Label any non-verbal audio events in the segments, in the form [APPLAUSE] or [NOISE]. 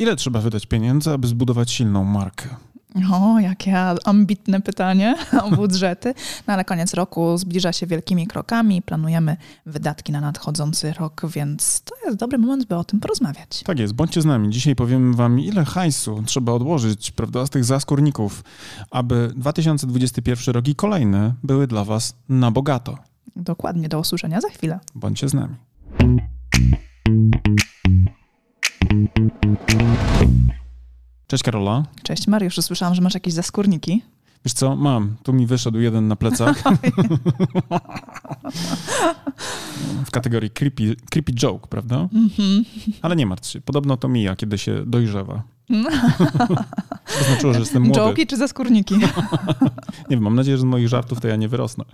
Ile trzeba wydać pieniędzy, aby zbudować silną markę? O, jakie ambitne pytanie [LAUGHS] o budżety. No ale koniec roku zbliża się wielkimi krokami. Planujemy wydatki na nadchodzący rok, więc to jest dobry moment, by o tym porozmawiać. Tak jest, bądźcie z nami. Dzisiaj powiemy wam, ile hajsu trzeba odłożyć, prawda, z tych zaskórników, aby 2021 rok i kolejne były dla was na bogato. Dokładnie, do usłyszenia za chwilę. Bądźcie z nami. Cześć Karola. Cześć Mariusz, słyszałam, że masz jakieś zaskórniki. Wiesz co, mam. Tu mi wyszedł jeden na plecach. [LAUGHS] [LAUGHS] w kategorii creepy, creepy joke, prawda? Mm -hmm. Ale nie martw się. Podobno to mija, kiedy się dojrzewa. [LAUGHS] to znaczyło, że jestem młody. Joki czy zaskórniki? [LAUGHS] nie wiem, mam nadzieję, że z moich żartów to ja nie wyrosnę.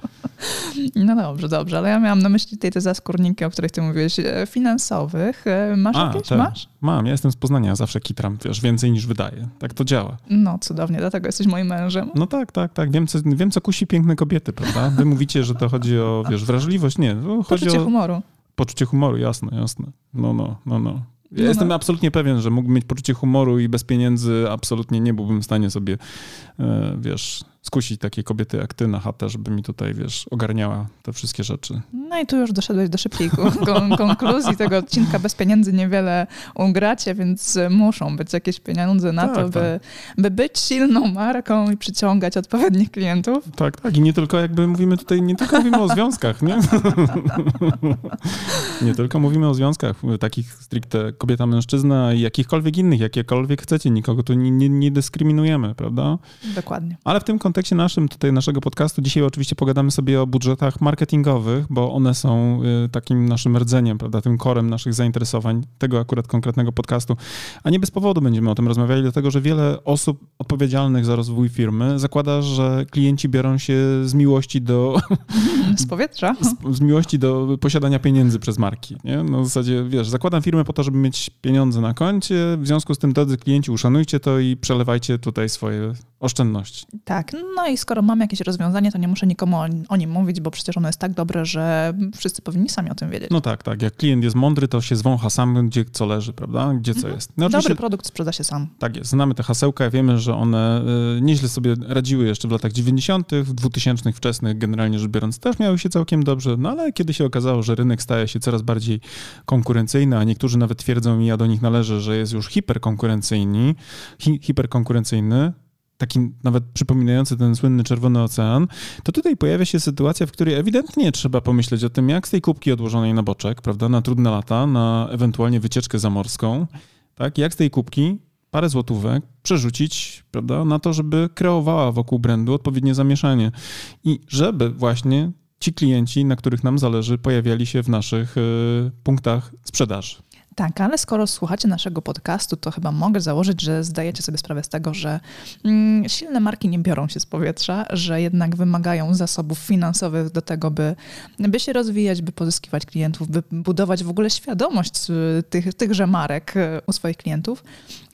No dobrze, dobrze, ale ja miałam na myśli tej te zaskórniki, o których ty mówiłeś, e, finansowych. E, masz A, jakieś? Te. Masz? Mam, ja jestem z Poznania, zawsze kitram, wiesz, więcej niż wydaję. Tak to działa. No cudownie, dlatego jesteś moim mężem. No tak, tak, tak. Wiem, co, wiem, co kusi piękne kobiety, prawda? Wy mówicie, że to chodzi o, wiesz, wrażliwość. Nie, chodzi Poczucie o... humoru. Poczucie humoru, jasne, jasne. No, no, no, no. Ja no jestem no. absolutnie pewien, że mógłbym mieć poczucie humoru i bez pieniędzy absolutnie nie byłbym w stanie sobie, e, wiesz, skusić takiej kobiety jak ty na chatę, żeby mi tutaj, wiesz, ogarniała te wszystkie rzeczy. No i tu już doszedłeś do szybkiej [LAUGHS] kon konkluzji tego odcinka. Bez pieniędzy niewiele ugracie, więc muszą być jakieś pieniądze na tak, to, by, tak. by być silną marką i przyciągać odpowiednich klientów. Tak, tak. I nie tylko jakby mówimy tutaj, nie tylko mówimy o związkach, nie? [LAUGHS] nie tylko mówimy o związkach, takich stricte kobieta-mężczyzna i jakichkolwiek innych, jakiekolwiek chcecie. Nikogo tu nie, nie, nie dyskryminujemy, prawda? Dokładnie. Ale w tym kontekście kontekście naszym, tutaj naszego podcastu, dzisiaj oczywiście pogadamy sobie o budżetach marketingowych, bo one są y, takim naszym rdzeniem, prawda, tym korem naszych zainteresowań, tego akurat konkretnego podcastu. A nie bez powodu będziemy o tym rozmawiali, dlatego że wiele osób odpowiedzialnych za rozwój firmy zakłada, że klienci biorą się z miłości do... [LAUGHS] Z powietrza. Z, z miłości do posiadania pieniędzy przez marki. Nie? No w zasadzie, wiesz, zakładam firmę po to, żeby mieć pieniądze na koncie, w związku z tym, drodzy klienci, uszanujcie to i przelewajcie tutaj swoje oszczędności. Tak, no i skoro mam jakieś rozwiązanie, to nie muszę nikomu o, o, nim mówić, bo przecież ono jest tak dobre, że wszyscy powinni sami o tym wiedzieć. No tak, tak. Jak klient jest mądry, to się zwącha sam, gdzie co leży, prawda? Gdzie co mhm. jest. No, Dobry produkt sprzeda się sam. Tak jest. Znamy te hasełka, wiemy, że one y, nieźle sobie radziły jeszcze w latach 90., w 2000 wczesnych generalnie rzecz biorąc też miały się całkiem dobrze, no ale kiedy się okazało, że rynek staje się coraz bardziej konkurencyjny, a niektórzy nawet twierdzą i ja do nich należę, że jest już hiperkonkurencyjny, hi, hiperkonkurencyjny, taki nawet przypominający ten słynny Czerwony Ocean, to tutaj pojawia się sytuacja, w której ewidentnie trzeba pomyśleć o tym, jak z tej kubki odłożonej na boczek, prawda, na trudne lata, na ewentualnie wycieczkę zamorską, tak, jak z tej kubki parę złotówek przerzucić, prawda, na to, żeby kreowała wokół brandu odpowiednie zamieszanie i żeby właśnie ci klienci, na których nam zależy, pojawiali się w naszych y, punktach sprzedaży. Tak, ale skoro słuchacie naszego podcastu, to chyba mogę założyć, że zdajecie sobie sprawę z tego, że mm, silne marki nie biorą się z powietrza, że jednak wymagają zasobów finansowych do tego, by, by się rozwijać, by pozyskiwać klientów, by budować w ogóle świadomość y, tych, tychże marek y, u swoich klientów,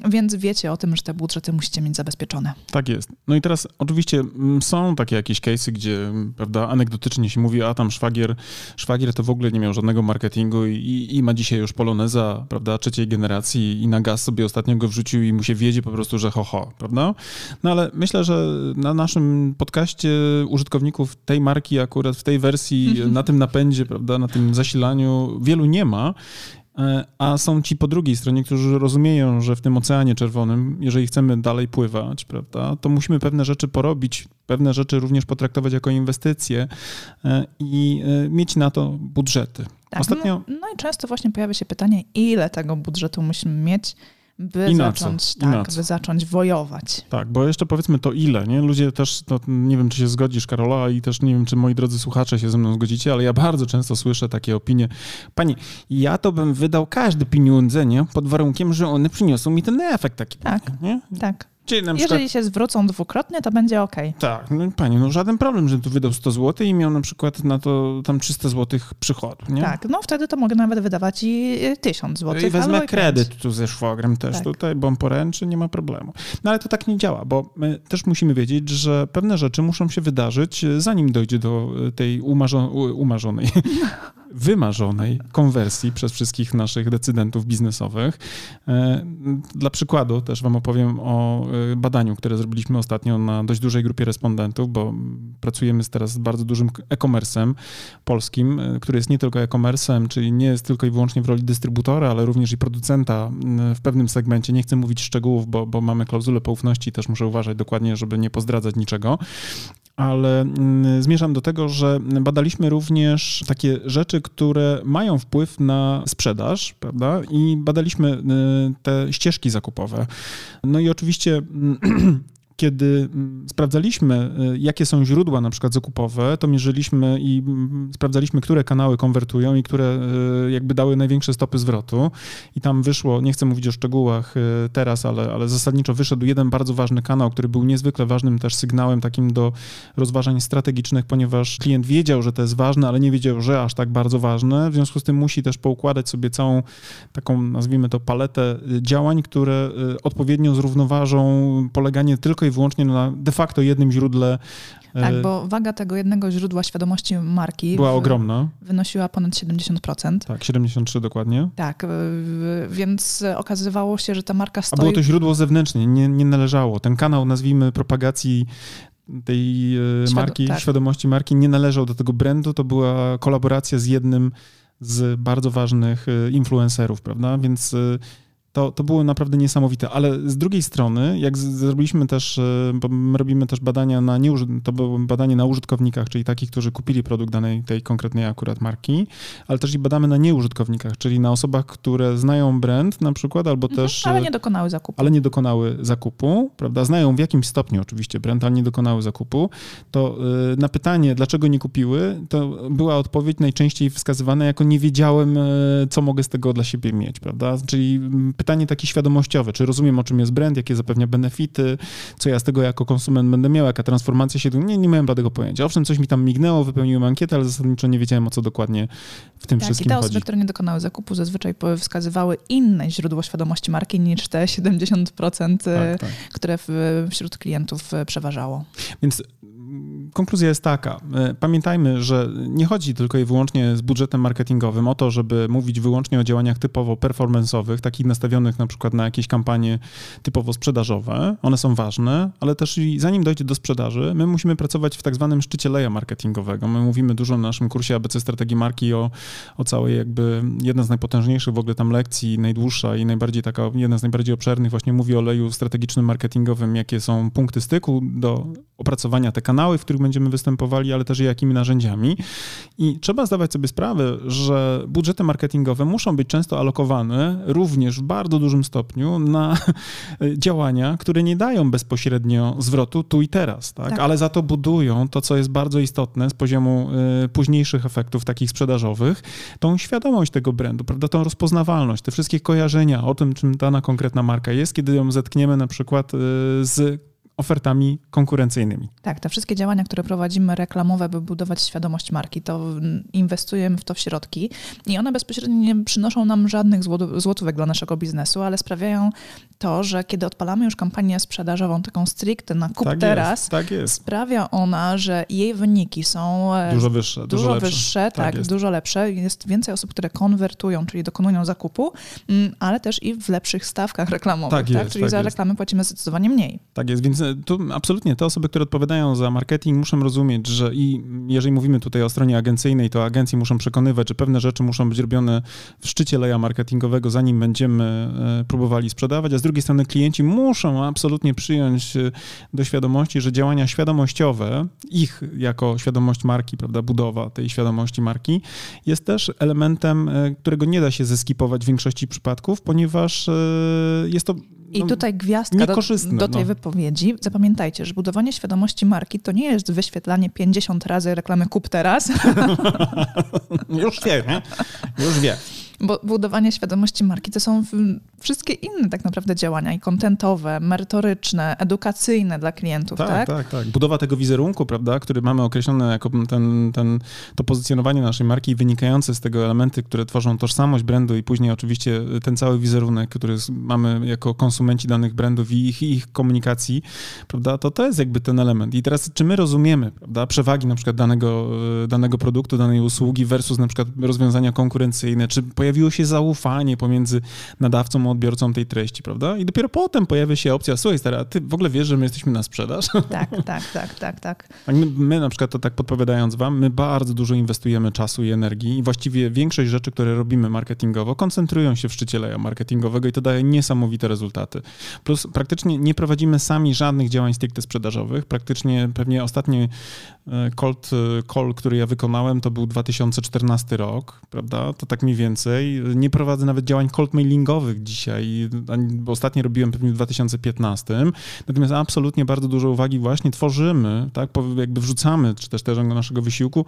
więc wiecie o tym, że te budżety musicie mieć zabezpieczone. Tak jest. No i teraz oczywiście mm, są takie jakieś case'y, gdzie prawda, anegdotycznie się mówi, a tam szwagier, szwagier to w ogóle nie miał żadnego marketingu i, i ma dzisiaj już poloneza prawda, trzeciej generacji i na gaz sobie ostatnio go wrzucił i mu się wiedzie po prostu, że ho, ho, prawda? No ale myślę, że na naszym podcaście użytkowników tej marki akurat w tej wersji, mhm. na tym napędzie, prawda, na tym zasilaniu wielu nie ma a są ci po drugiej stronie, którzy rozumieją, że w tym Oceanie Czerwonym, jeżeli chcemy dalej pływać, prawda, to musimy pewne rzeczy porobić, pewne rzeczy również potraktować jako inwestycje e, i e, mieć na to budżety. Tak, Ostatnio... no, no i często właśnie pojawia się pytanie, ile tego budżetu musimy mieć, by zacząć, tak, by zacząć wojować. Tak, bo jeszcze powiedzmy to ile, nie? Ludzie też, to nie wiem, czy się zgodzisz, Karola, i też nie wiem, czy moi drodzy słuchacze się ze mną zgodzicie, ale ja bardzo często słyszę takie opinie. Pani, ja to bym wydał każde pieniądze, nie? Pod warunkiem, że one przyniosą mi ten efekt taki. Tak, nie? tak. Czyli na przykład... Jeżeli się zwrócą dwukrotnie, to będzie ok. Tak, no pani, no żaden problem, że tu wydał 100 zł i miał na przykład na to tam 300 zł przychodu, nie? Tak, no wtedy to mogę nawet wydawać i 1000 zł. I wezmę kredyt tu ze szwogrem też tak. tutaj, bo poręczy, nie ma problemu. No ale to tak nie działa, bo my też musimy wiedzieć, że pewne rzeczy muszą się wydarzyć, zanim dojdzie do tej umarzo umarzonej, [LAUGHS] wymarzonej konwersji przez wszystkich naszych decydentów biznesowych. E, dla przykładu też wam opowiem o e, badaniu, które zrobiliśmy ostatnio na dość dużej grupie respondentów, bo pracujemy teraz z bardzo dużym e-commerce'em polskim, e, który jest nie tylko e-commerce'em, czyli nie jest tylko i wyłącznie w roli dystrybutora, ale również i producenta w pewnym segmencie. Nie chcę mówić szczegółów, bo, bo mamy klauzulę poufności też muszę uważać dokładnie, żeby nie pozdradzać niczego ale mm, zmierzam do tego, że badaliśmy również takie rzeczy, które mają wpływ na sprzedaż, prawda? I badaliśmy y, te ścieżki zakupowe. No i oczywiście mm, [CLEARS THROAT] kiedy mm, sprawdzaliśmy, y, jakie są źródła na przykład zakupowe, to mierzyliśmy i mm, sprawdzaliśmy, które kanały konwertują i które y, jakby dały największe stopy zwrotu. I tam wyszło, nie chcę mówić o szczegółach y, teraz, ale, ale zasadniczo wyszedł jeden bardzo ważny kanał, który był niezwykle ważnym też sygnałem takim do rozważań strategicznych, ponieważ klient wiedział, że to jest ważne, ale nie wiedział, że aż tak bardzo ważne. W związku z tym musi też poukładać sobie całą taką, nazwijmy to, paletę działań, które odpowiednio zrównoważą poleganie tylko i wyłącznie na de facto jednym źródle. Tak, e, bo waga tego jednego źródła świadomości marki była w, ogromna. Wynosiła ponad 70%. Tak, 73 dokładnie. Tak, więc okazywało się, że ta marka stoi... A było to źródło zewnętrzne, nie, nie należało. Ten kanał, nazwijmy propagacji tej e, Świad marki, tak. świadomości marki nie należał do tego brandu, to była kolaboracja z jednym z bardzo ważnych e, influencerów, prawda? Więc to, to było naprawdę niesamowite, ale z drugiej strony, jak zrobiliśmy też, e, bo my robimy też badania na nieuży- to było badanie na użytkownikach, czyli takich, którzy kupili produkt danej tej konkretnej akurat marki, ale też i badamy na nieużytkownikach, czyli na osobach, które znają brand na przykład, albo mhm, też... Ale nie dokonały zakupu. Ale nie dokonały zakupu, prawda? Znają w jakimś stopniu oczywiście brand, ale nie dokonały zakupu. To e, na pytanie, dlaczego nie kupiły, to była odpowiedź najczęściej wskazywana jako nie wiedziałem, e, co mogę z tego dla siebie mieć, prawda? Czyli pytanie takie świadomościowe, czy rozumiem, o czym jest brand, jakie zapewnia benefity, co ja z tego jako konsument będę miał, jaka transformacja się... Nie, nie miałem tego pojęcia. Owszem, coś mi tam mignęło, wypełniłem ankietę, ale zasadniczo nie wiedziałem, o co dokładnie w tym tak, wszystkim chodzi. i te osoby, które nie dokonały zakupu, zazwyczaj wskazywały inne źródło świadomości marki niż te 70%, tak, tak. które wśród klientów przeważało. Więc konkluzja jest taka. E, pamiętajmy, że nie chodzi tylko i wyłącznie z budżetem marketingowym o to, żeby mówić wyłącznie o działaniach typowo performance'owych, takich nastawionych na przykład na jakieś kampanie typowo sprzedażowe. One są ważne, ale też zanim dojdzie do sprzedaży, my musimy pracować w tak zwanym szczycie leja marketingowego. My mówimy dużo na naszym kursie ABC Strategii Marki o, o całej jakby, jedna z najpotężniejszych w ogóle tam lekcji, najdłuższa i najbardziej taka, jedna z najbardziej obszernych właśnie mówi o leju strategicznym marketingowym, jakie są punkty styku do opracowania te kanały, w których będziemy występowali, ale też jakimi narzędziami. I trzeba zdawać sobie sprawę, że budżety marketingowe muszą być często alokowane również w bardzo dużym stopniu na [LAUGHS] działania, które nie dają bezpośrednio zwrotu tu i teraz, tak? tak. ale za to budują to, co jest bardzo istotne z poziomu y, późniejszych efektów takich sprzedażowych, tą świadomość tego brandu, prawda, tą rozpoznawalność, te wszystkie kojarzenia o tym, czym dana konkretna marka jest, kiedy ją zetkniemy na przykład y, z ofertami konkurencyjnymi. Tak, te wszystkie działania, które prowadzimy reklamowe, by budować świadomość marki, to inwestujemy w to w środki i one bezpośrednio nie przynoszą nam żadnych złotówek dla naszego biznesu, ale sprawiają to, że kiedy odpalamy już kampanię sprzedażową, taką stricte na kup tak teraz, jest, tak jest. sprawia ona, że jej wyniki są e, dużo wyższe, dużo, dużo wyższe, tak, tak dużo lepsze. Jest więcej osób, które konwertują, czyli dokonują zakupu, mm, ale też i w lepszych stawkach reklamowych, tak, tak? Jest, czyli tak za reklamy płacimy zdecydowanie mniej. Tak jest, więc e, tu absolutnie te osoby, które odpowiadają za marketing, muszą rozumieć, że i jeżeli mówimy tutaj o stronie agencyjnej, to agencje muszą przekonywać, że pewne rzeczy muszą być robione w szczycie leja marketingowego, zanim będziemy e, próbowali sprzedawać, a z drugiej strony klienci muszą absolutnie przyjąć e, do świadomości, że działania świadomościowe, ich jako świadomość marki, prawda, budowa tej świadomości marki, jest też elementem, e, którego nie da się zeskipować w większości przypadków, ponieważ jest to i no, tutaj gwiazdka do, do, tej no. wypowiedzi. Zapamiętajcie, że budowanie świadomości marki to nie jest wyświetlanie 50 razy reklamy kup teraz. [LAUGHS] Już wie, nie? Już wie. Bo budowanie świadomości marki to są wszystkie inne tak naprawdę działania i kontentowe, merytoryczne, edukacyjne dla klientów, tak? Tak, tak, tak. Budowa tego wizerunku, prawda, który mamy określone jako ten, ten, to pozycjonowanie naszej marki wynikające z tego elementy, które tworzą tożsamość brandu i później oczywiście ten cały wizerunek, który mamy jako konsumenci danych brandów i ich, ich komunikacji, prawda, to to jest jakby ten element. I teraz, czy my rozumiemy, prawda, przewagi na przykład danego, danego produktu, danej usługi versus na przykład rozwiązania konkurencyjne, czy pojawiło się zaufanie pomiędzy nadawcą a odbiorcą tej treści, prawda? I dopiero potem pojawia się opcja, słuchaj stary, a ty w ogóle wiesz, że my jesteśmy na sprzedaż? [LAUGHS] Tak, tak, tak, tak, tak. My, my na przykład to tak podpowiadając wam, my bardzo dużo inwestujemy czasu i energii i właściwie większość rzeczy, które robimy marketingowo, koncentrują się w szczycie leja marketingowego i to daje niesamowite rezultaty. Plus praktycznie nie prowadzimy sami żadnych działań stricte sprzedażowych. Praktycznie pewnie ostatni e, cold e, call, który ja wykonałem, to był 2014 rok, prawda? To tak mniej więcej. Nie prowadzę nawet działań cold mailingowych dzisiaj, bo ostatnio robiłem pewnie w 2015. Natomiast absolutnie bardzo dużo uwagi właśnie tworzymy, tak? Jakby wrzucamy, czy też też naszego wysiłku,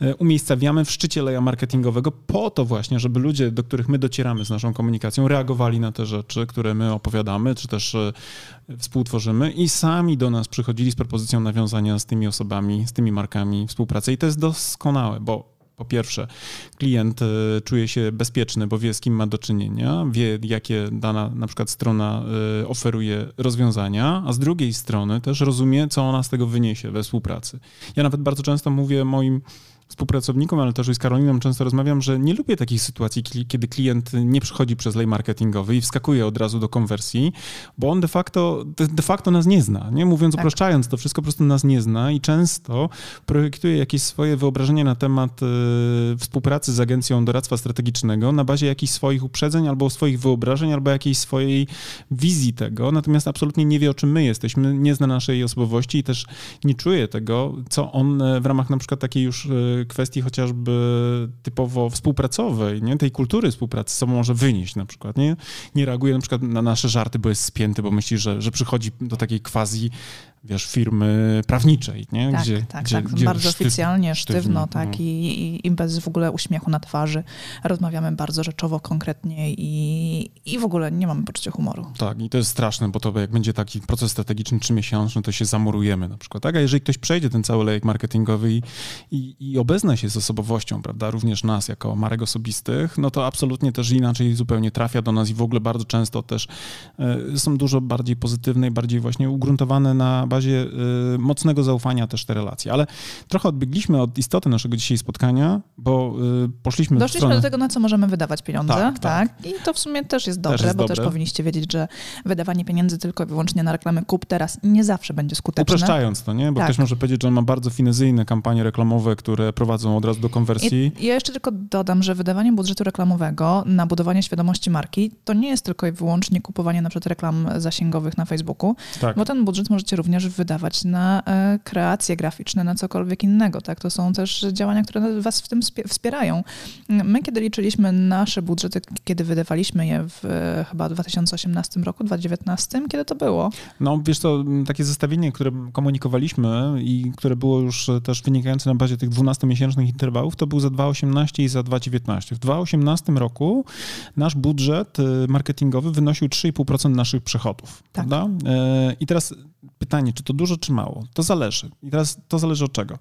e, umiejscawiamy w szczycie leja marketingowego po to właśnie, żeby ludzie, do których my docieramy z naszą komunikacją, reagowali na te rzeczy, które my opowiadamy, czy też współtworzymy i sami do nas przychodzili z propozycją nawiązania z tymi osobami, z tymi markami współpracy. I to jest doskonałe, bo po pierwsze, klient e, czuje się bezpieczny, bo wie, z kim ma do czynienia, wie, jakie dana na przykład strona e, oferuje rozwiązania, a z drugiej strony też rozumie, co ona z tego wyniesie we współpracy. Ja nawet bardzo często mówię moim współpracownikom, ale też i z Karoliną często rozmawiam, że nie lubię takich sytuacji, kiedy klient nie przychodzi przez lej marketingowy i wskakuje od razu do konwersji, bo on de facto, de facto nas nie zna. Nie mówiąc, tak. upraszczając to wszystko, po prostu nas nie zna i często projektuje jakieś swoje wyobrażenie na temat y, współpracy z agencją doradztwa strategicznego na bazie jakichś swoich uprzedzeń albo swoich wyobrażeń, albo jakiejś swojej wizji tego, natomiast absolutnie nie wie, o czym my jesteśmy, nie zna naszej osobowości i też nie czuje tego, co on e, w ramach na przykład takiej już y, kwestii chociażby typowo współpracowej, nie? tej kultury współpracy, co może wynieść na przykład. Nie, nie reaguje na przykład na nasze żarty, bo jest spięty, bo myśli, że, że przychodzi do takiej quasi wiesz, firmy prawniczej, nie? Tak, gdzie, tak, gdzie, tak. Gdzie bardzo sztyw, oficjalnie, sztywno, sztywno tak, no. i, i, bez w ogóle uśmiechu na twarzy. Rozmawiamy bardzo rzeczowo, konkretnie i, i w ogóle nie mamy poczucia humoru. Tak, i to jest straszne, bo to jak będzie taki proces strategiczny trzymiesięczny, to się zamurujemy na przykład, tak? A jeżeli ktoś przejdzie ten cały lejek marketingowy i, i, i obezna się z osobowością, prawda, również nas jako marek osobistych, no to absolutnie też inaczej zupełnie trafia do nas i w ogóle bardzo często też y, są dużo bardziej pozytywne i bardziej właśnie ugruntowane na bazie y, mocnego zaufania też te relacje. Ale trochę odbiegliśmy od istoty naszego dzisiejszego spotkania, bo y, poszliśmy Doszliśmy stronę... do tego, na co możemy wydawać pieniądze. Tak, tak. tak. I to w sumie też jest dobre, też jest bo dobre. też powinniście wiedzieć, że wydawanie pieniędzy tylko i wyłącznie na reklamy kup teraz nie zawsze będzie skuteczne. Upraszczając to, nie? Bo tak. ktoś może powiedzieć, że on ma bardzo finezyjne kampanie reklamowe, które prowadzą od razu do konwersji. I ja jeszcze tylko dodam, że wydawanie budżetu reklamowego na budowanie świadomości marki to nie jest tylko i wyłącznie kupowanie na przykład reklam zasięgowych na Facebooku, tak. bo ten budżet możecie również wydawać na e, kreacje graficzne, na cokolwiek innego. Tak? To są też działania, które was w tym wspierają. My, kiedy liczyliśmy nasze budżety, kiedy wydawaliśmy je w e, chyba 2018 roku, 2019, kiedy to było? No wiesz to takie zestawienie, które komunikowaliśmy i które było już też wynikające na bazie tych 12-miesięcznych interwałów, to był za 2018 i za 2019. W 2018 roku nasz budżet e, marketingowy wynosił 3,5% naszych przychodów. Tak. Prawda? I teraz pytanie, czy to dużo, czy mało? To zależy. I teraz to zależy od czego?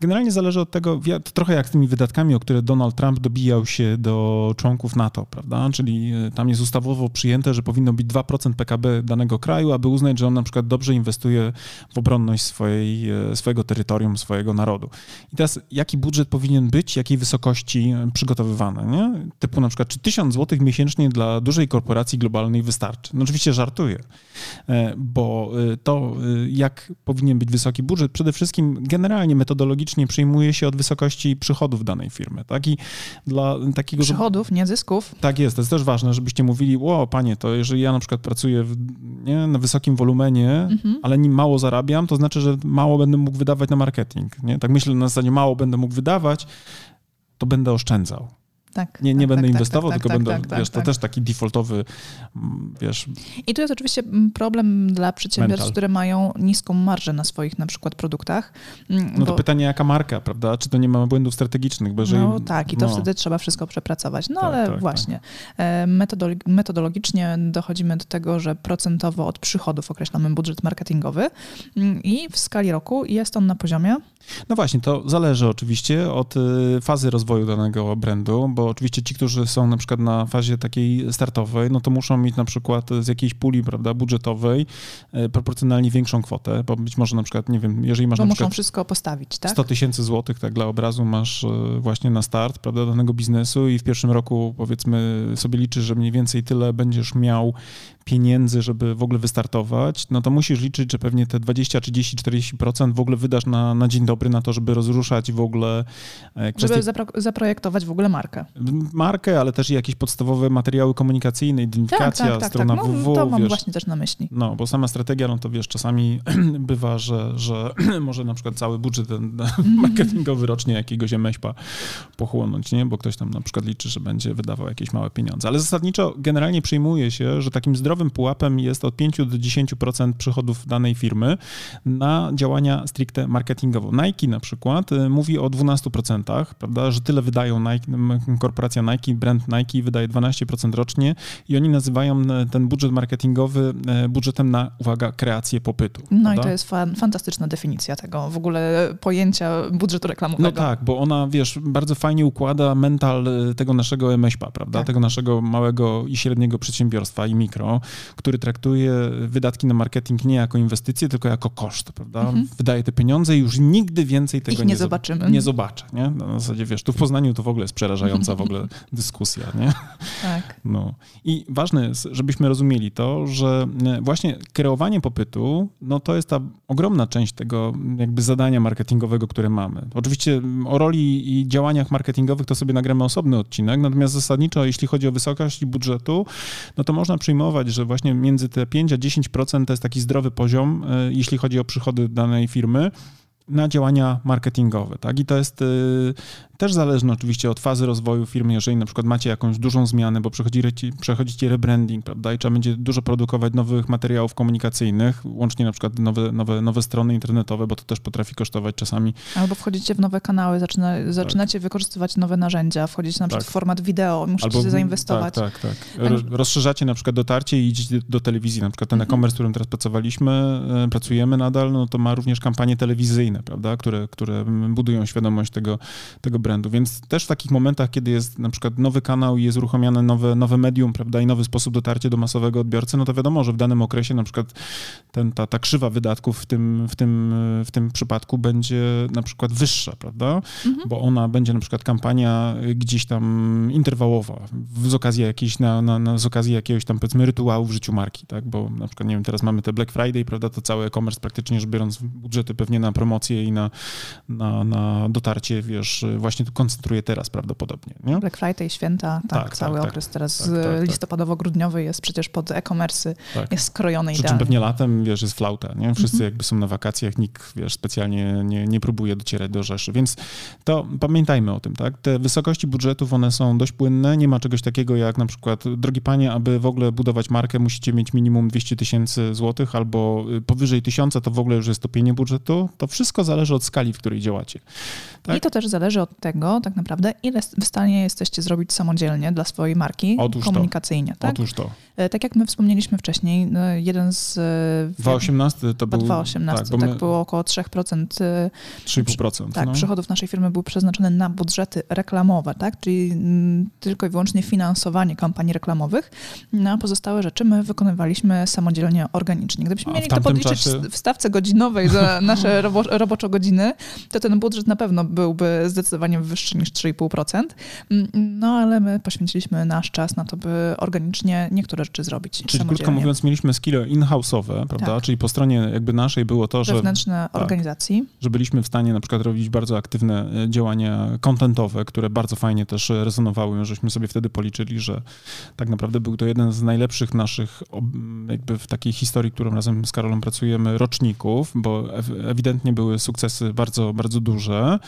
Generalnie zależy od tego, trochę jak z tymi wydatkami, o które Donald Trump dobijał się do członków NATO, prawda? Czyli e, tam jest ustawowo przyjęte, że powinno być 2% PKB danego kraju, aby uznać, że on na przykład dobrze inwestuje w obronność swojej, e, swojego terytorium, swojego narodu. I teraz jaki budżet powinien być, jakiej wysokości e, przygotowywany, nie? Typu na przykład, czy 1000 zł miesięcznie dla dużej korporacji globalnej wystarczy? No oczywiście żartuję, bo to jak powinien być wysoki budżet, przede wszystkim generalnie metodologicznie przyjmuje się od wysokości przychodów danej firmy. Tak? I dla takiego... Przychodów, nie zysków. Tak jest, to jest też ważne, żebyście mówili, o panie, to jeżeli ja na przykład pracuję w, nie, na wysokim wolumenie, mhm. ale nim mało zarabiam, to znaczy, że mało będę mógł wydawać na marketing. Nie? Tak myślę na zasadzie mało będę mógł wydawać, to będę oszczędzał. Tak, nie, nie tak, będę tak, inwestował, tak, tylko tak, będę, tak, wiesz, tak, to też taki defaultowy, mm, wiesz... I tu jest oczywiście mm, problem dla przedsiębiorstw, Mental. które mają niską marżę na swoich na przykład produktach. mm, No to pytanie, jaka marka, prawda? Czy to nie ma błędów strategicznych? Bo jeżeli, No tak, i to no, wtedy trzeba wszystko przepracować. No Tak, ale tak, właśnie, e, metodolo- metodologicznie dochodzimy do tego, że procentowo od przychodów określamy budżet marketingowy i w skali roku jest on na poziomie No właśnie, to zależy oczywiście od y, fazy rozwoju danego brandu, bo oczywiście ci, którzy są na przykład na fazie takiej startowej, no to muszą mieć na przykład z jakiejś puli, prawda, budżetowej y, proporcjonalnie większą kwotę, bo być może na przykład, nie wiem, jeżeli masz bo na muszą przykład wszystko postawić, tak? 100 tysięcy złotych, tak dla obrazu masz y, właśnie na start, prawda, danego biznesu i w pierwszym roku powiedzmy sobie liczysz, że mniej więcej tyle będziesz miał pieniędzy, żeby w ogóle wystartować, no to musisz liczyć, że pewnie te 20, 30, 40% w ogóle wydasz na, na dzień dobry na to, żeby rozruszać w ogóle e, kwestie Żeby zapro- zaprojektować w ogóle markę. markę, ale też i jakieś podstawowe materiały komunikacyjne, identyfikacja, tak, tak, tak, tak. strona No, www, to mam wiesz, właśnie też na myśli. no, bo sama strategia, no to wiesz, czasami [CLEARS THROAT] bywa, że, że [CLEARS THROAT] może na przykład cały budżet ten [LAUGHS] marketingowy rocznie jakiegoś MŚP pochłonąć, nie? Bo ktoś tam na przykład liczy, że będzie wydawał jakieś małe pieniądze. Ale zasadniczo generalnie przyjmuje się, że takim zdrowym pułapem jest od 5 do 10% przychodów danej firmy na działania stricte marketingowe. Nike na przykład y, mówi o 12%, prawda, że tyle wydają Nike, korporacja Nike, brand Nike wydaje 12% rocznie i oni nazywają e, ten budżet marketingowy e, budżetem na, uwaga, kreację popytu. No prawda? i to jest fan, fantastyczna definicja tego w ogóle pojęcia budżetu reklamowego. No tak, bo ona, wiesz, bardzo fajnie układa mental y, tego naszego MŚP, prawda? Tak. Tego naszego małego i średniego przedsiębiorstwa i mikro, który traktuje wydatki na marketing nie jako inwestycje, tylko jako koszt, prawda? Mhm. Wydaje te pieniądze i już nigdy więcej tego nie zob- zobaczymy. Nie zobaczę, nie? Na zasadzie, wiesz, tu w Poznaniu to w ogóle jest przerażająca w ogóle [LAUGHS] dyskusja, nie? Tak. No. I ważne jest, żebyśmy rozumieli to, że e, właśnie kreowanie popytu, no to jest ta ogromna część tego jakby zadania marketingowego, które mamy. Oczywiście mm, o roli i działaniach marketingowych to sobie nagramy osobny odcinek, natomiast zasadniczo, jeśli chodzi o wysokość budżetu, no to można przyjmować, że właśnie między te 5 a 10% to jest taki zdrowy poziom, e, jeśli chodzi o przychody danej firmy na działania marketingowe, tak? I to jest y, też zależne oczywiście od fazy rozwoju firmy, jeżeli na przykład macie jakąś dużą zmianę, bo przechodzicie, przechodzicie rebranding, prawda, i trzeba będzie dużo produkować nowych materiałów komunikacyjnych, łącznie na przykład nowe, nowe, nowe strony internetowe, bo to też potrafi kosztować czasami. Albo wchodzicie w nowe kanały, zaczyna, zaczynacie wykorzystywać nowe narzędzia, wchodzicie na przykład Tak. w format wideo, musicie zainwestować. Tak, tak, tak. Ro- Rozszerzacie na przykład dotarcie i idziecie do telewizji. Na przykład ten Mhm. e-commerce, w którym teraz pracowaliśmy, e, pracujemy nadal, no to ma również kampanie prawda, które, które budują świadomość tego, tego brandu. Więc też w takich momentach, kiedy jest na przykład nowy kanał i jest uruchomione nowe, nowe medium, prawda, i nowy sposób dotarcia do masowego odbiorcy, no to wiadomo, że w danym okresie na przykład ten, ta, ta krzywa wydatków w tym, w, tym, w tym przypadku będzie na przykład wyższa, prawda? Mhm. Bo ona będzie na przykład kampania gdzieś tam interwałowa z okazji jakiejś, na, na, na, z okazji jakiegoś tam powiedzmy rytuału w życiu marki, tak? Bo na przykład, nie wiem, teraz mamy te Black Friday, prawda? To cały e-commerce praktycznie rzecz biorąc budżety pewnie na promocję i na, na, na dotarcie, wiesz, właśnie tu koncentruje teraz prawdopodobnie, nie? Black Friday, święta, tak, Tak, cały tak, tak. okres teraz Tak, tak, tak. listopadowo-grudniowy jest przecież pod e-commerce, Tak. jest skrojony Przy czym pewnie latem, wiesz, jest flauta, nie? Wszyscy Mhm. jakby są na wakacjach, nikt, wiesz, specjalnie nie, nie próbuje docierać do Rzeszy, więc to pamiętajmy o tym, tak? Te wysokości budżetów, one są dość płynne, nie ma czegoś takiego jak na przykład, drogi panie, aby w ogóle budować markę, musicie mieć minimum 200 tysięcy złotych albo y, powyżej 1000, to w ogóle już jest topienie budżetu. To wszystko zależy od skali, w której działacie. tak? I to też zależy od tego, tak naprawdę, ile w stanie jesteście zrobić samodzielnie dla swojej marki Otóż to. komunikacyjnie. Tak? Otóż to. E, tak jak my wspomnieliśmy wcześniej, e, jeden z... e, 2018 to Chyba był... 2018, bo tak, my- było około 3% e, 3,5%. tak, no. przychodów naszej firmy były przeznaczone na budżety reklamowe, tak? czyli mm, tylko i wyłącznie finansowanie kampanii reklamowych, no, a pozostałe rzeczy my wykonywaliśmy samodzielnie, organicznie. Gdybyśmy mieli to podliczyć czasie- w stawce godzinowej za nasze [LAUGHS] robo, roboczo godziny, to ten budżet na pewno byłby zdecydowanie wyższy niż 3,5%. Mm, No ale my poświęciliśmy nasz czas na to, by organicznie niektóre rzeczy zrobić Czyli krótko mówiąc, mieliśmy skille in-house'owe, prawda? Tak. Czyli po stronie jakby naszej było to, że Wewnętrzne tak. organizacji. że byliśmy w stanie na przykład robić bardzo aktywne e, działania kontentowe, które bardzo fajnie też rezonowały, żeśmy sobie wtedy policzyli, że tak naprawdę był to jeden z najlepszych naszych jakby w takiej historii, którą razem z Karolą pracujemy, roczników, bo ew- ewidentnie były sukcesy bardzo, bardzo duże.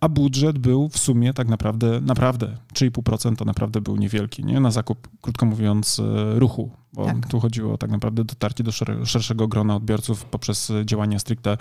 A budżet był w sumie tak naprawdę, naprawdę 3,5% to naprawdę był niewielki, nie? Na zakup, krótko mówiąc, ruchu bo tak. tu chodziło tak naprawdę dotarcie do szerszego grona odbiorców poprzez działania stricte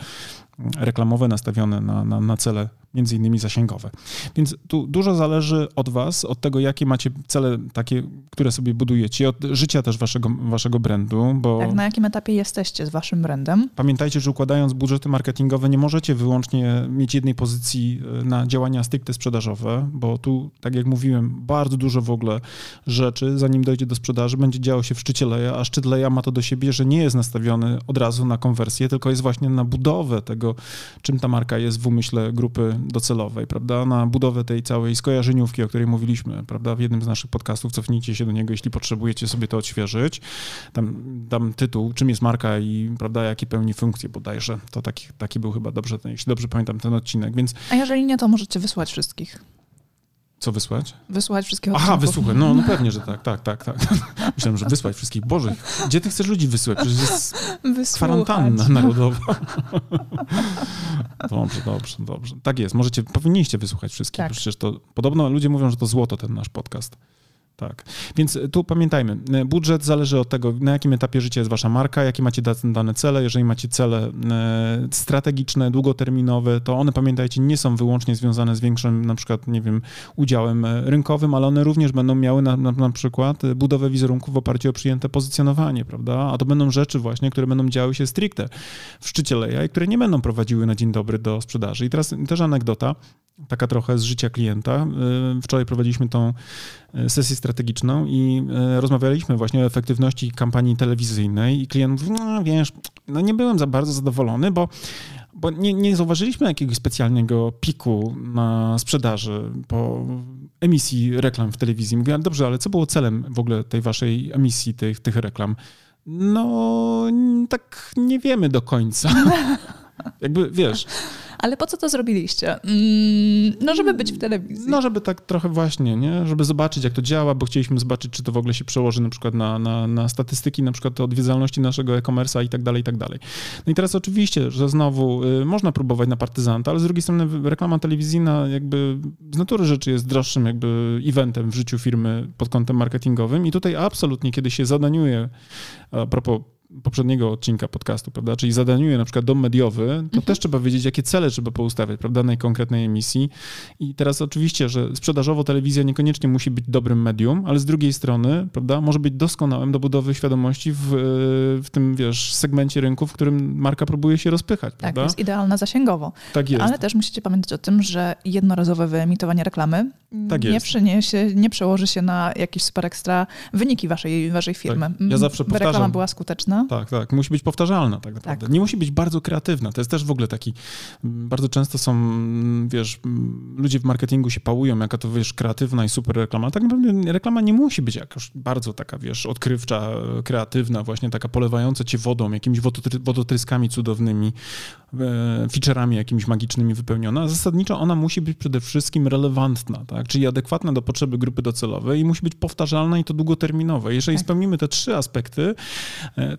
reklamowe nastawione na, na, na cele między innymi zasięgowe. Więc tu dużo zależy od was, od tego, jakie macie cele takie, które sobie budujecie, od życia też waszego, waszego brandu, bo... Tak, na jakim etapie jesteście z waszym brandem? Pamiętajcie, że układając budżety marketingowe nie możecie wyłącznie mieć jednej pozycji na działania stricte sprzedażowe, bo tu, tak jak mówiłem, bardzo dużo w ogóle rzeczy, zanim dojdzie do sprzedaży, będzie działo się w szczycie leja, a szczyt leja ma to do siebie, że nie jest nastawiony od razu na konwersję, tylko jest właśnie na budowę tego, czym ta marka jest w umyśle grupy docelowej, prawda, na budowę tej całej skojarzeniówki, o której mówiliśmy, prawda, w jednym z naszych podcastów, cofnijcie się do niego, jeśli potrzebujecie sobie to odświeżyć. Tam dam tytuł, czym jest marka i, prawda, jakie pełni funkcje bodajże. To taki, taki był chyba dobrze, jeśli dobrze pamiętam ten odcinek, więc... A jeżeli nie, to możecie wysłać wszystkich. Co wysłać? Wysłać wszystkich Aha, wysłuchaj. No, no [LAUGHS] pewnie, że tak, tak, tak, tak. [LAUGHS] Myślałem, że wysłać wszystkich. Boże, gdzie ty chcesz ludzi wysłać? Przecież jest Wysłuchać. kwarantanna narodowa. [LAUGHS] dobrze, dobrze, dobrze. Tak jest. Możecie, powinniście wysłuchać wszystkich. Tak. Przecież to, podobno ludzie mówią, że to złoto ten nasz podcast. Tak. Więc tu pamiętajmy, budżet zależy od tego, na jakim etapie życia jest wasza marka, jakie macie dane cele. Jeżeli macie cele e, strategiczne, długoterminowe, to one, pamiętajcie, nie są wyłącznie związane z większym, na przykład, nie wiem, udziałem e, rynkowym, ale one również będą miały na, na, na przykład budowę wizerunku w oparciu o przyjęte pozycjonowanie, prawda? A to będą rzeczy właśnie, które będą działy się stricte w szczycie leja i które nie będą prowadziły na dzień dobry do sprzedaży. I teraz też anegdota taka trochę z życia klienta. Wczoraj prowadziliśmy tą sesję strategiczną i y, rozmawialiśmy właśnie o efektywności kampanii telewizyjnej i klient no wiesz, no nie byłem za bardzo zadowolony, bo bo nie, nie zauważyliśmy jakiegoś specjalnego piku na sprzedaży po emisji reklam w telewizji. Mówiłem, dobrze, ale co było celem w ogóle tej waszej emisji, tych, tych reklam? No, tak nie wiemy do końca. [LAUGHS] Jakby, wiesz, ale po co to zrobiliście? Mm, no, żeby być w telewizji. No, żeby tak trochę właśnie, nie? Żeby zobaczyć, jak to działa, bo chcieliśmy zobaczyć, czy to w ogóle się przełoży na przykład na, na, na statystyki, na przykład odwiedzalności naszego e-commerce'a i tak dalej, i tak dalej. No i teraz oczywiście, że znowu y, można próbować na partyzanta, ale z drugiej strony reklama telewizyjna jakby z natury rzeczy jest droższym jakby eventem w życiu firmy pod kątem marketingowym i tutaj absolutnie, kiedy się zadaniuje a propos poprzedniego odcinka podcastu, prawda? Czyli zadaniuje na przykład dom mediowy, to mhm. też trzeba wiedzieć, jakie cele trzeba poustawiać, prawda, danej konkretnej emisji. I teraz oczywiście, że sprzedażowo telewizja niekoniecznie musi być dobrym medium, ale z drugiej strony, prawda, może być doskonałym do budowy świadomości w, w tym, wiesz, segmencie rynku, w którym marka próbuje się rozpychać, tak, prawda? Tak, jest idealna zasięgowo. Tak jest. Ale też musicie pamiętać o tym, że jednorazowe wyemitowanie reklamy tak nie przyniesie, nie przełoży się na jakieś super ekstra wyniki waszej, waszej firmy. Tak. Ja zawsze powtarzam. Reklama była skuteczna tak, tak. Musi być powtarzalna tak naprawdę. Tak. Nie musi być bardzo kreatywna. To jest też w ogóle taki... Bardzo często są, wiesz, ludzie w marketingu się pałują, jaka to, wiesz, kreatywna i super reklama. Tak naprawdę reklama nie musi być jakaś bardzo taka, wiesz, odkrywcza, kreatywna, właśnie taka polewająca cię wodą, jakimiś wodotryskami cudownymi, e, featureami jakimiś magicznymi wypełniona. Zasadniczo ona musi być przede wszystkim relevantna, tak? Czyli adekwatna do potrzeby grupy docelowej i musi być powtarzalna i to długoterminowe. Jeżeli tak. spełnimy te trzy aspekty,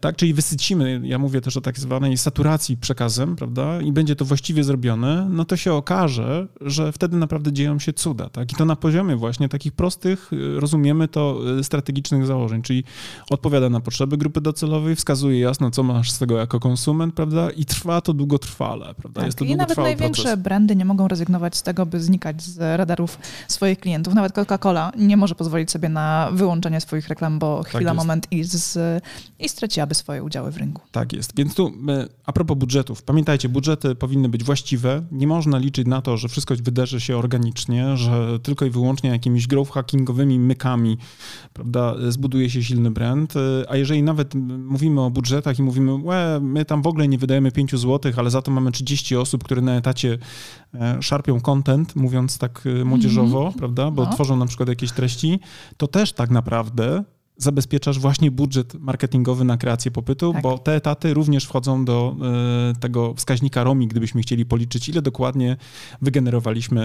tak, tak? Czyli wysycimy, ja mówię też o tak zwanej saturacji przekazem, prawda? I będzie to właściwie zrobione, no to się okaże, że wtedy naprawdę dzieją się cuda, tak? I to na poziomie właśnie takich prostych, y, rozumiemy to, y, strategicznych założeń, czyli odpowiada na potrzeby grupy docelowej, wskazuje jasno, co masz z tego jako konsument, prawda? I trwa to długotrwale, prawda? Tak, Jest to I nawet największe proces. brandy nie mogą rezygnować z tego, by znikać z radarów swoich klientów. Nawet Coca-Cola nie może pozwolić sobie na wyłączenie swoich reklam, bo tak chwila, moment i, z, i straciłaby swoje udziały w rynku. Tak jest. Więc tu e, a propos budżetów. Pamiętajcie, budżety powinny być właściwe. Nie można liczyć na to, że wszystko wydarzy się organicznie, że tylko i wyłącznie jakimiś growth hackingowymi mykami prawda, zbuduje się silny brand. E, a jeżeli nawet mówimy o budżetach i mówimy, łe, my tam w ogóle nie wydajemy 5 zł, ale za to mamy 30 osób, które na etacie e, szarpią content, mówiąc tak młodzieżowo, mm -hmm. prawda, bo no. tworzą na przykład jakieś treści, to też tak naprawdę zabezpieczasz właśnie budżet marketingowy na kreację popytu, tak. bo te etaty również wchodzą do e, tego wskaźnika ROMI, gdybyśmy chcieli policzyć, ile dokładnie wygenerowaliśmy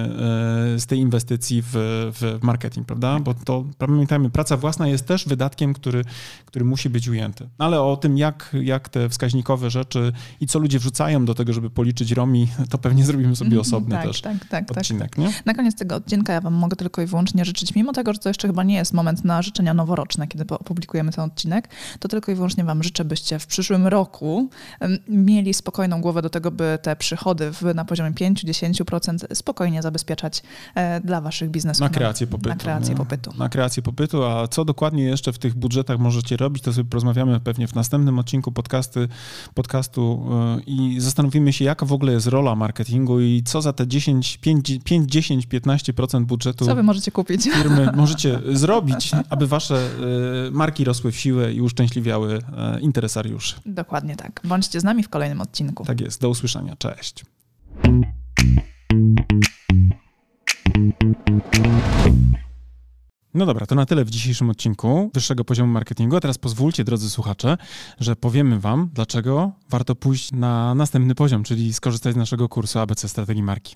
e, z tej inwestycji w, w marketing, prawda? Bo to, pamiętajmy, praca własna jest też wydatkiem, który, który musi być ujęty. Ale o tym, jak, jak te wskaźnikowe rzeczy i co ludzie wrzucają do tego, żeby policzyć ROMI, to pewnie zrobimy sobie mhm, osobny tak, też tak, tak, tak, odcinek, nie? Na koniec tego odcinka ja wam mogę tylko i wyłącznie życzyć, mimo tego, że to jeszcze chyba nie jest moment na życzenia noworoczne, kiedy opublikujemy ten odcinek, to tylko i wyłącznie wam życzę, byście w przyszłym roku mieli spokojną głowę do tego, by te przychody w, na poziomie 5-10% spokojnie zabezpieczać e, dla waszych biznesów. Na kreację popytu. Na kreację popytu. Na kreację popytu, a co dokładnie jeszcze w tych budżetach możecie robić, to sobie porozmawiamy pewnie w następnym odcinku podcasty, podcastu e, i zastanowimy się, jaka w ogóle jest rola marketingu i co za te 10, 5, 5 10, 15% budżetu co wy możecie kupić? firmy [LAUGHS] możecie zrobić, aby wasze e, marki rosły w siłę i uszczęśliwiały interesariuszy. Dokładnie tak. Bądźcie z nami w kolejnym odcinku. Tak jest. Do usłyszenia. Cześć. No dobra, to na tyle w dzisiejszym odcinku wyższego poziomu marketingu. A teraz pozwólcie, drodzy słuchacze, że powiemy Wam, dlaczego warto pójść na następny poziom, czyli skorzystać z naszego kursu ABC Strategii Marki.